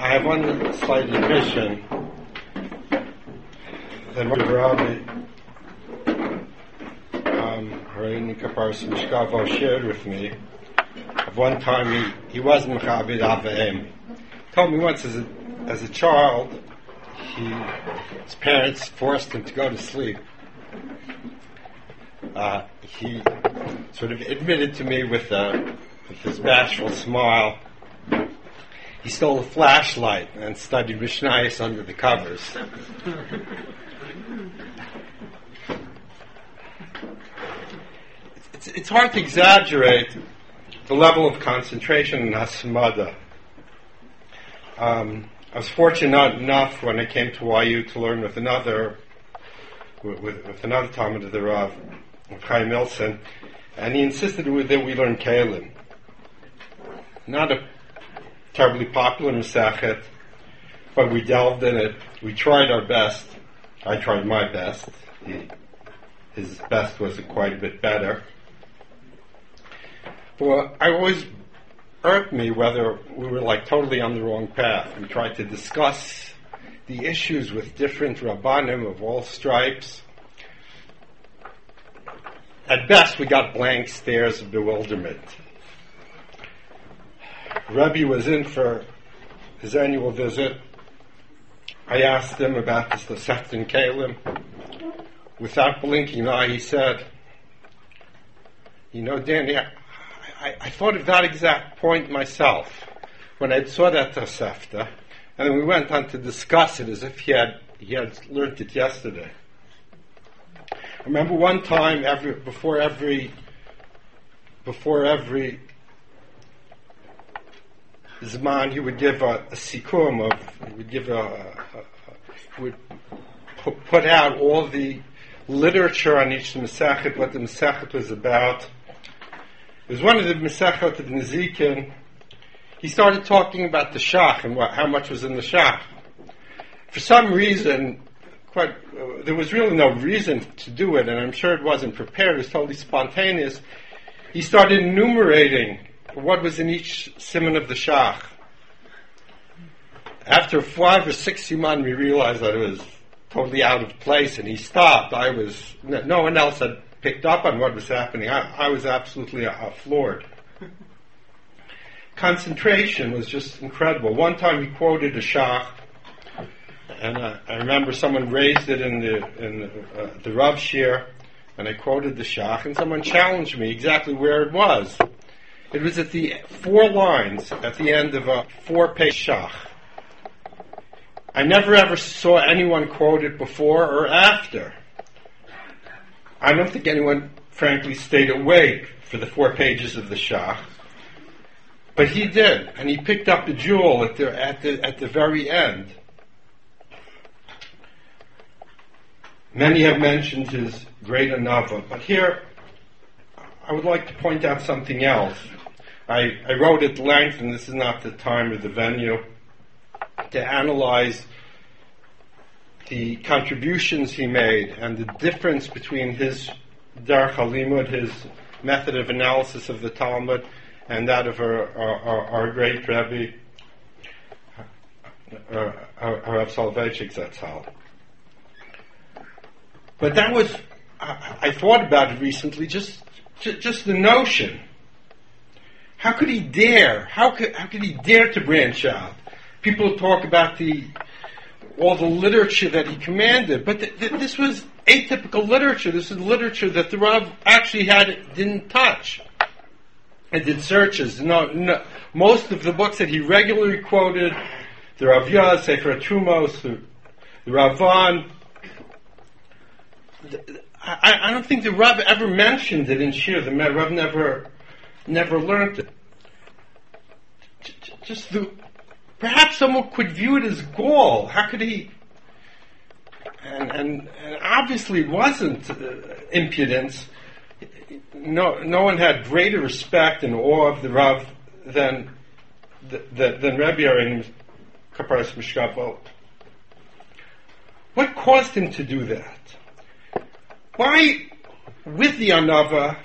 I have one slight admission that Rabbi um, Harini Kaparis Mishkavo shared with me. Of one time he, he was Mechabit Avaim. Told me once as a, as a child, he, his parents forced him to go to sleep. Uh, he sort of admitted to me with, a, with his bashful smile he stole a flashlight and studied Mishnayos under the covers. it's, it's, hard to exaggerate the level of concentration in Hasmada. Um, I was fortunate enough when I came to YU to learn with another with, with, with another Talmud of the Rav, Chaim Milson, and he insisted that we learn Kalim. Not a terribly popular Masachet, but we delved in it. We tried our best. I tried my best. His best was quite a bit better. But I always irked me whether we were like totally on the wrong path. We tried to discuss the issues with different rabbanim of all stripes. At best, we got blank stares of bewilderment. Rebbe was in for his annual visit. I asked him about this, the Sefton Kalim. Without blinking an eye, he said, You know, Danny, I, I, I, thought of that exact point myself when I saw that Tosefta, and then we went on to discuss it as if he had, he had learned it yesterday. I remember one time every, before every before every Zman, he would give a, a sikum of, he would give a, a, a would put, out all the literature on each Masachet, what the Masachet was about. It was one of the Masachet of Nezikin. He started talking about the Shach and what, how much was in the Shach. For some reason, quite, uh, there was really no reason to do it, and I'm sure it wasn't prepared. It was totally spontaneous. He started enumerating what was in each simon of the Shach. After five or six siman, we realized that it was totally out of place, and he stopped. I was no one else had picked up on what was happening. I, I was absolutely uh, floored. Concentration was just incredible. One time he quoted a Shach, and uh, I remember someone raised it in the in the, uh, the Rav Shir, and I quoted the Shach, and someone challenged me exactly where it was. It was at the four lines at the end of a four-page shach. I never ever saw anyone quote it before or after. I don't think anyone, frankly, stayed awake for the four pages of the shach. But he did, and he picked up the jewel at the, at the, at the very end. Many have mentioned his great anava, but here I would like to point out something else. I, I wrote at length, and this is not the time or the venue, to analyze the contributions he made and the difference between his Dar Halimud, his method of analysis of the Talmud, and that of our, our, our great Rebbe, uh, Rav Soloveitchik Zatzal. But that was, I, I, thought about it recently, just, just the notion how could he dare? How could, how could he dare to branch out? People talk about the all the literature that he commanded, but th- th- this was atypical literature. This is literature that the Rav actually had didn't touch and did searches. No, no, most of the books that he regularly quoted, the Rav Yaz, Sefer Trumos, the, the Ravan. I, I, don't think the Rav ever mentioned it in shiur. The Rav never never learned it. Just the, perhaps someone could view it as gall. How could he? And, and, and obviously it wasn't uh, impudence. No, no one had greater respect and awe of the Rav than, than, than Rebbe Arin Kaparas Mishkavo. What caused him to do that? Why, with the Anava,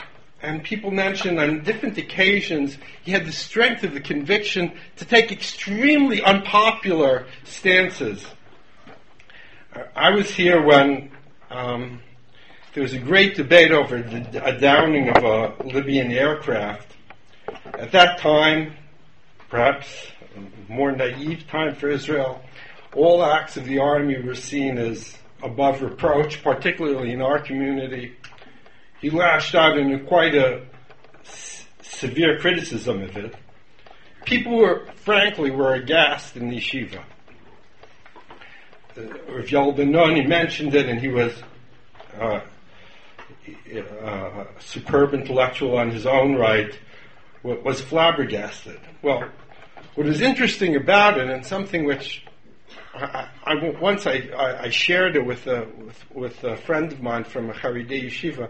and people mentioned on different occasions he had the strength of the conviction to take extremely unpopular stances. I was here when um, there was a great debate over the, a downing of a Libyan aircraft. At that time, perhaps a more naive time for Israel, all acts of the army were seen as above reproach, particularly in our community. He lashed out in quite a s- severe criticism of it. People were, frankly, were aghast in the yeshiva. Uh, Rav he mentioned it, and he was uh, uh, a superb intellectual on his own right, was flabbergasted. Well, what is interesting about it, and something which I, I, once I, I, shared it with a, with, with a friend of mine from a Haredi yeshiva.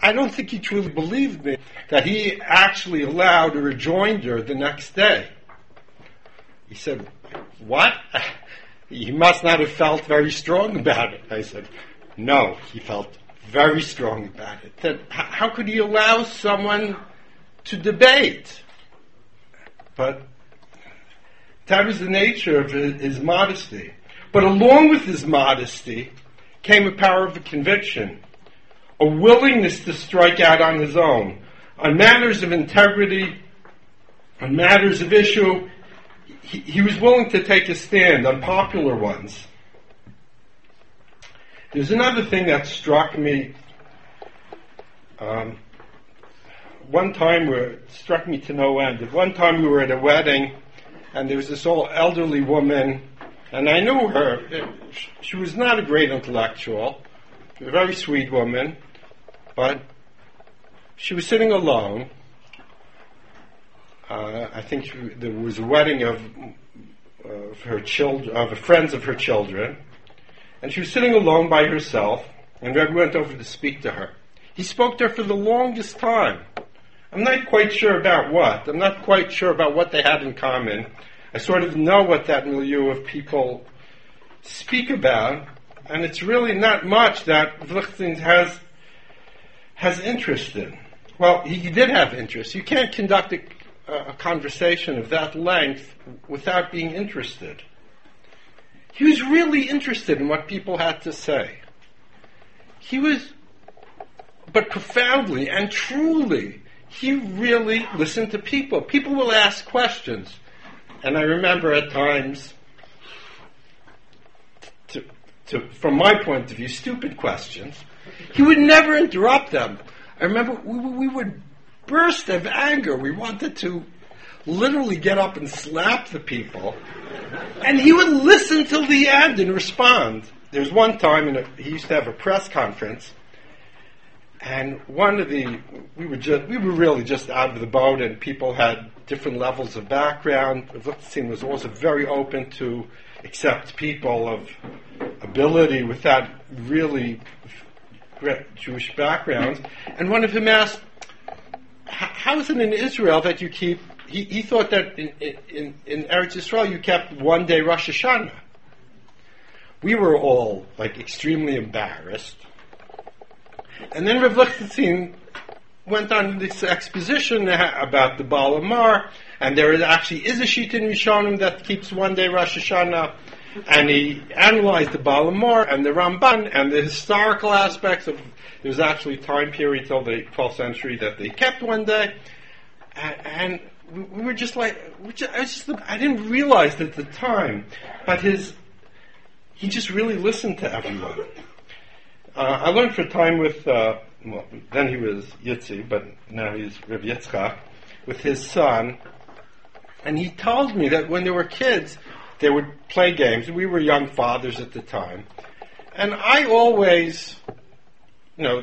I don't think he truly believed me that he actually allowed a rejoinder the next day. He said, "What? He must not have felt very strong about it." I said, "No, he felt very strong about it. That how could he allow someone to debate?" But that was the nature of his, modesty. But along with his modesty came a power of a conviction, a willingness to strike out on his own. On matters of integrity, on matters of issue, he, he was willing to take a stand on popular ones. There's another thing that struck me. Um, one time, it struck me to no end. One time, we were at a wedding and there was this old elderly woman, and I knew her. She was not a great intellectual, a very sweet woman, but she was sitting alone. Uh, I think she, there was a wedding of, of her children, of friends of her children, and she was sitting alone by herself. And Rebbe went over to speak to her. He spoke to her for the longest time. I'm not quite sure about what. I'm not quite sure about what they had in common. I sort of know what that milieu of people speak about, and it's really not much that Lichtenstein has has interest in. Well, he did have interest. You can't conduct a, a conversation of that length without being interested. He was really interested in what people had to say. He was, but profoundly and truly he really listened to people. People will ask questions. And I remember at times, to, to, from my point of view, stupid questions. He would never interrupt them. I remember we, we would burst of anger. We wanted to literally get up and slap the people. And he would listen till the end and respond. There's one time, he used to have a press conference, and one of the we were just we were really just out of the boat, and people had different levels of background. Lichtenstein was also very open to accept people of ability without really great Jewish backgrounds. And one of them asked, "How is it in Israel that you keep?" He, he thought that in, in, in Eretz Israel you kept one day Rosh Hashanah. We were all like extremely embarrassed and then Rav Lichtenstein went on this exposition about the Baal HaMaor, and there actually is a sheet in Rishonim that keeps one day Rosh Hashanah, and he analyzed the Baal HaMaor and the Ramban and the historical aspects of. There was actually a time period till the 12th century that they kept one day, and, and we were just like, I, just, I didn't realize at the time, but his, he just really listened to everyone. Uh, I learned for a time with, uh, well, then he was Yitzi, but now he's Rav Yitzchak, with his son. And he told me that when they were kids, they would play games. We were young fathers at the time. And I always, you know,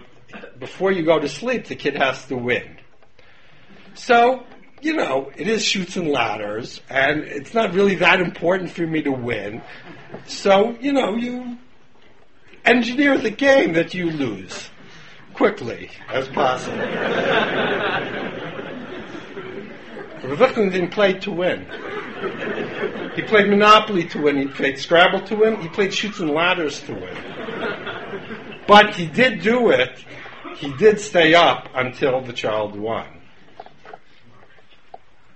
before you go to sleep, the kid has to win. So, you know, it is Chutes and Ladders, and it's not really that important for me to win. So, you know, you engineer the game that you lose quickly as possible. Ravichlin didn't play to win. He played Monopoly to win. He played Scrabble to win. He played Chutes and Ladders to win. But he did do it he did stay up until the child won.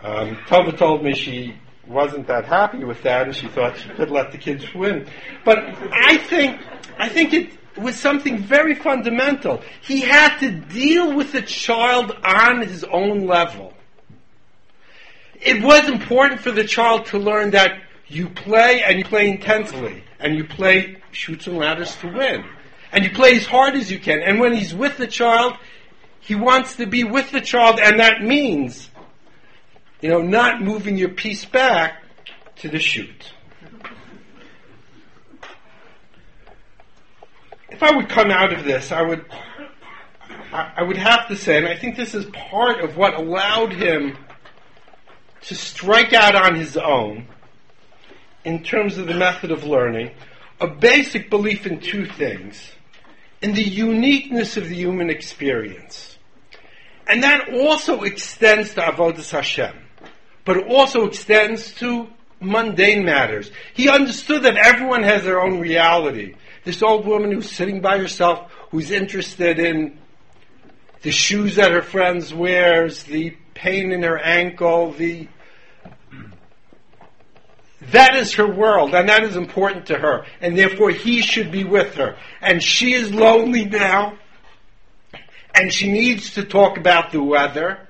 Um, Tova told me she wasn't that happy with that, and she thought she could let the kids win. But I think I think it was something very fundamental. He had to deal with the child on his own level. It was important for the child to learn that you play and you play intensely, and you play Chutes and Ladders to win, and you play as hard as you can. And when he's with the child, he wants to be with the child, and that means you know, not moving your piece back to the chute. If I would come out of this, I would, I would have to say, and I think this is part of what allowed him to strike out on his own in terms of the method of learning, a basic belief in two things. In the uniqueness of the human experience. And that also extends to Avodah Hashem but it also extends to mundane matters. He understood that everyone has their own reality. This old woman who's sitting by herself, who's interested in the shoes that her friends wears, the pain in her ankle, the that is her world, and that is important to her, and therefore he should be with her. And she is lonely now, and she needs to talk about the weather,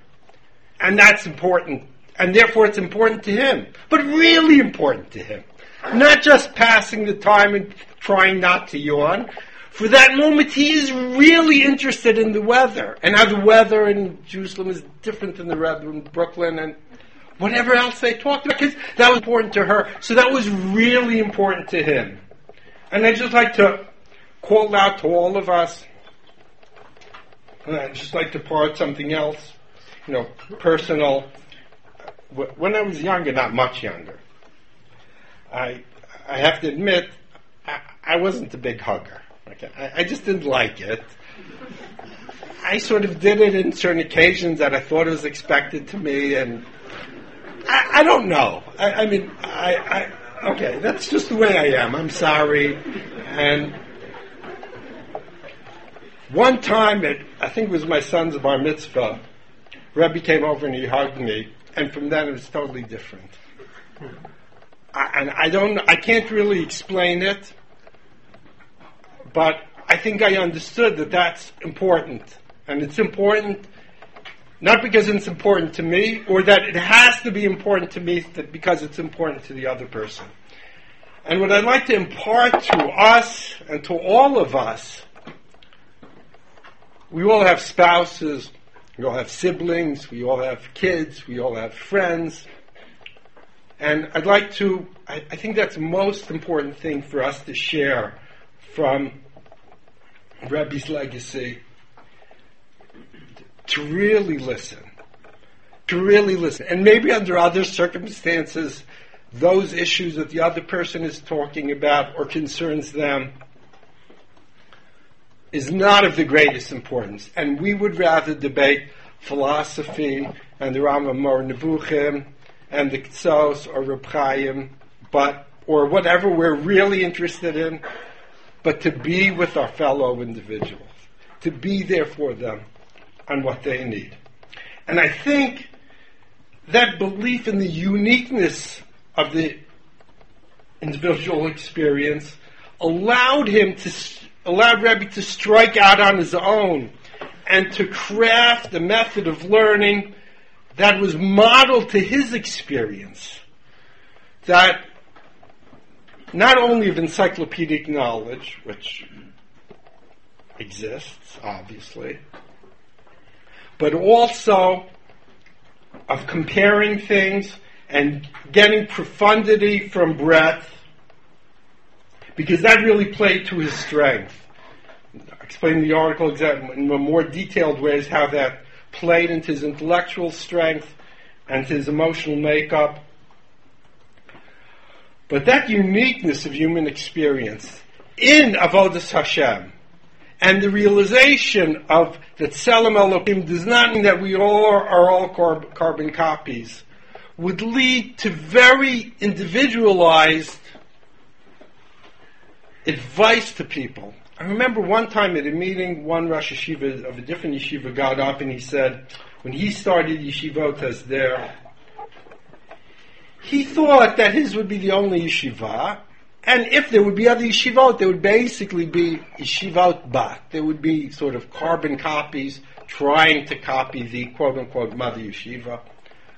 and that's important and therefore it's important to him, but really important to him. Not just passing the time and trying not to yawn. For that moment, he is really interested in the weather and how the weather in Jerusalem is different than the weather in Brooklyn and whatever else they talked about. Because that was important to her. So that was really important to him. And I'd just like to call out to all of us. And I'd just like to part something else, you know, personal when I was younger, not much younger, I I have to admit I, wasn't a big hugger. Okay, I, I, just didn't like it. I sort of did it in certain occasions that I thought was expected to me, and I, I don't know. I, I mean, I, I okay, that's just the way I am. I'm sorry, and one time, it, I think it was my son's bar mitzvah. Rebbe came over and he hugged me, and from then it was totally different. I, and I don't, I can't really explain it, but I think I understood that that's important, and it's important not because it's important to me or that it has to be important to me that because it's important to the other person. And what I'd like to impart to us and to all of us, we all have spouses, we all have siblings, we all have kids, we all have friends. And I'd like to, I, I think that's the most important thing for us to share from Rebbe's legacy to really listen. To really listen. And maybe under other circumstances, those issues that the other person is talking about or concerns them is not of the greatest importance. And we would rather debate philosophy and the Rambam or Nevuchim and the Ktsos or Reb but or whatever we're really interested in, but to be with our fellow individuals, to be there for them on what they need. And I think that belief in the uniqueness of the individual experience allowed him to allowed Rebbe to strike out on his own and to craft a method of learning that was modeled to his experience. That not only of encyclopedic knowledge, which exists, obviously, but also of comparing things and getting profundity from breadth because that really played to his strength. Explain the article in more detailed ways how that played into his intellectual strength and his emotional makeup. But that uniqueness of human experience in Avodas Hashem and the realization of that Tselem Elohim does not mean that we all are all carbon copies would lead to very individualized advice to people. I remember one time at a meeting, one Rosh Yeshiva of a different yeshiva got up and he said, when he started yeshivotas there, he thought that his would be the only yeshiva, and if there would be other yeshivot, there would basically be yeshivot bat. There would be sort of carbon copies trying to copy the quote unquote mother yeshiva.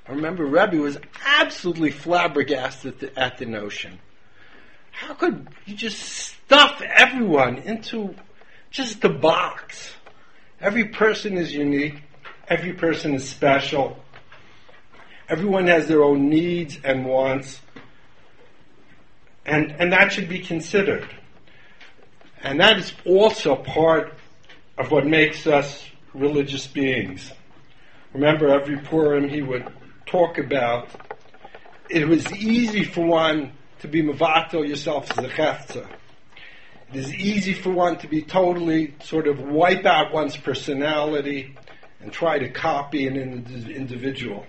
I remember Rebbe was absolutely flabbergasted at the notion. How could you just stuff everyone into just a box? Every person is unique. Every person is special. Everyone has their own needs and wants. And, and that should be considered. And that is also part of what makes us religious beings. Remember, every Purim he would talk about, it was easy for one to be mavato yourself as a chefza. It is easy for one to be totally sort of wipe out one's personality and try to copy an individual.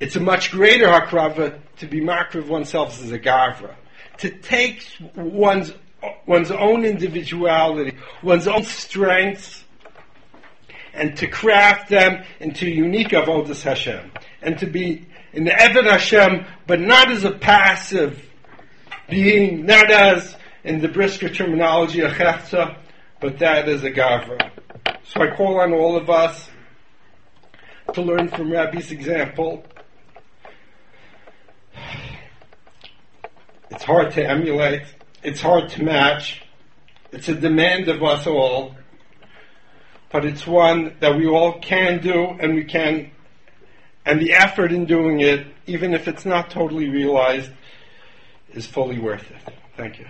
It's a much greater hakrava to be makriv oneself as a gavra, to take one's one's own individuality, one's own strengths, and to craft them into unique avodas Hashem, and to be in the Eved Hashem, but not as a passive being, not as in the Brisker terminology a chefza, but that as a gavra. So I call on all of us to learn from Rabbi's example. It's hard to emulate. It's hard to match. It's a demand of us all. But it's one that we all can do and we can, and the effort in doing it, even if it's not totally realized, is fully worth it. Thank you.